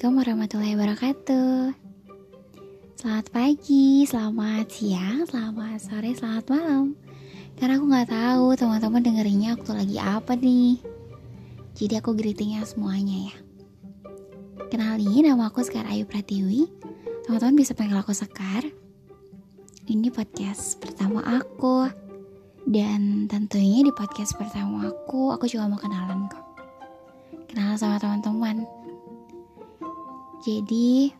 Assalamualaikum warahmatullahi wabarakatuh. Selamat pagi, selamat siang, selamat sore, selamat malam. Karena aku gak tahu teman-teman dengerinnya waktu lagi apa nih. Jadi aku greetingnya semuanya ya. Kenalin, nama aku Sekar Ayu Pratiwi. Teman-teman bisa panggil aku Sekar. Ini podcast pertama aku. Dan tentunya di podcast pertama aku, aku juga mau kenalan kok. Kenalan sama teman-teman jadi,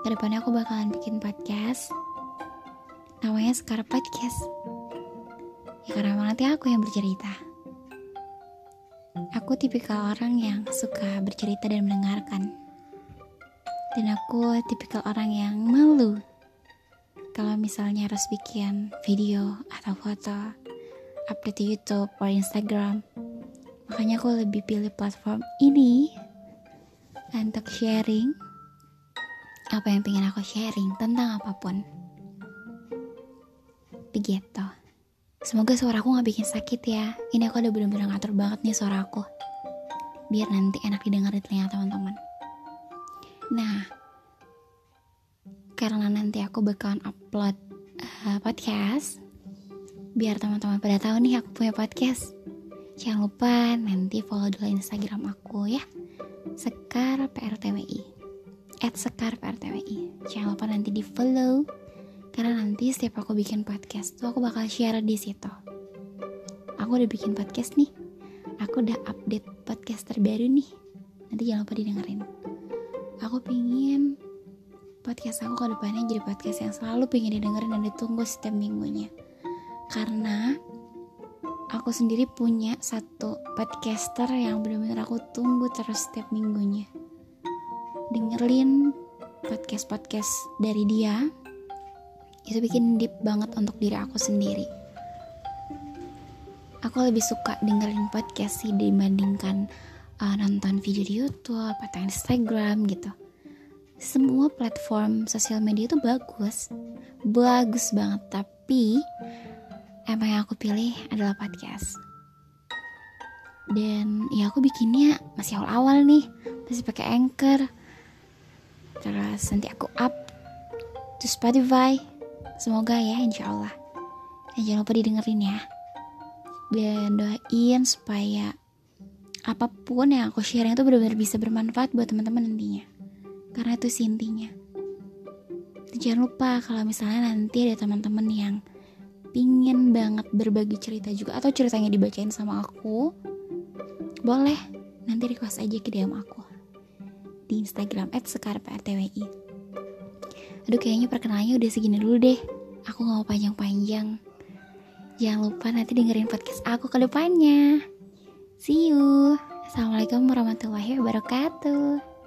ke depannya aku bakalan bikin podcast. Namanya Sekar Podcast. Ya karena emang nanti aku yang bercerita. Aku tipikal orang yang suka bercerita dan mendengarkan. Dan aku tipikal orang yang malu. Kalau misalnya harus bikin video atau foto, update di YouTube atau Instagram. Makanya aku lebih pilih platform ini untuk sharing apa yang pengen aku sharing tentang apa pun. Begitu. Semoga suaraku gak bikin sakit ya. Ini aku udah bener-bener ngatur banget nih suara aku. Biar nanti enak didengar di telinga teman-teman. Nah, karena nanti aku bakalan upload uh, podcast, biar teman-teman pada tahu nih aku punya podcast. Jangan lupa nanti follow dulu Instagram aku ya. Sekar PRTWI At Sekar PRTWI Jangan lupa nanti di follow Karena nanti setiap aku bikin podcast tuh aku bakal share di situ. Aku udah bikin podcast nih. Aku udah update podcast terbaru nih. Nanti jangan lupa didengerin. Aku pingin podcast aku ke depannya jadi podcast yang selalu pengen didengerin dan ditunggu setiap minggunya. Karena aku sendiri punya satu podcaster yang benar-benar aku tunggu terus setiap minggunya. Dengerin podcast-podcast dari dia itu bikin deep banget untuk diri aku sendiri. Aku lebih suka dengerin podcast sih dibandingkan uh, nonton video di YouTube atau Instagram gitu. Semua platform sosial media itu bagus, bagus banget. Tapi emang yang aku pilih adalah podcast dan ya aku bikinnya masih awal-awal nih masih pakai anchor terus nanti aku up. To Spotify. Semoga ya insya Allah dan jangan lupa didengerin ya. Dan doain supaya apa pun yang aku share itu benar-benar bisa bermanfaat buat teman-teman nantinya. Karena itu sih intinya. Jangan lupa kalau misalnya nanti ada teman-teman yang pingin banget berbagi cerita juga atau ceritanya dibacain sama aku boleh. Nanti request aja ke DM aku di Instagram @sekarprtwi aduh kayaknya perkenalannya udah segini dulu deh. Aku gak mau panjang-panjang. Jangan lupa nanti dengerin podcast aku ke depannya. See you. Assalamualaikum warahmatullahi wabarakatuh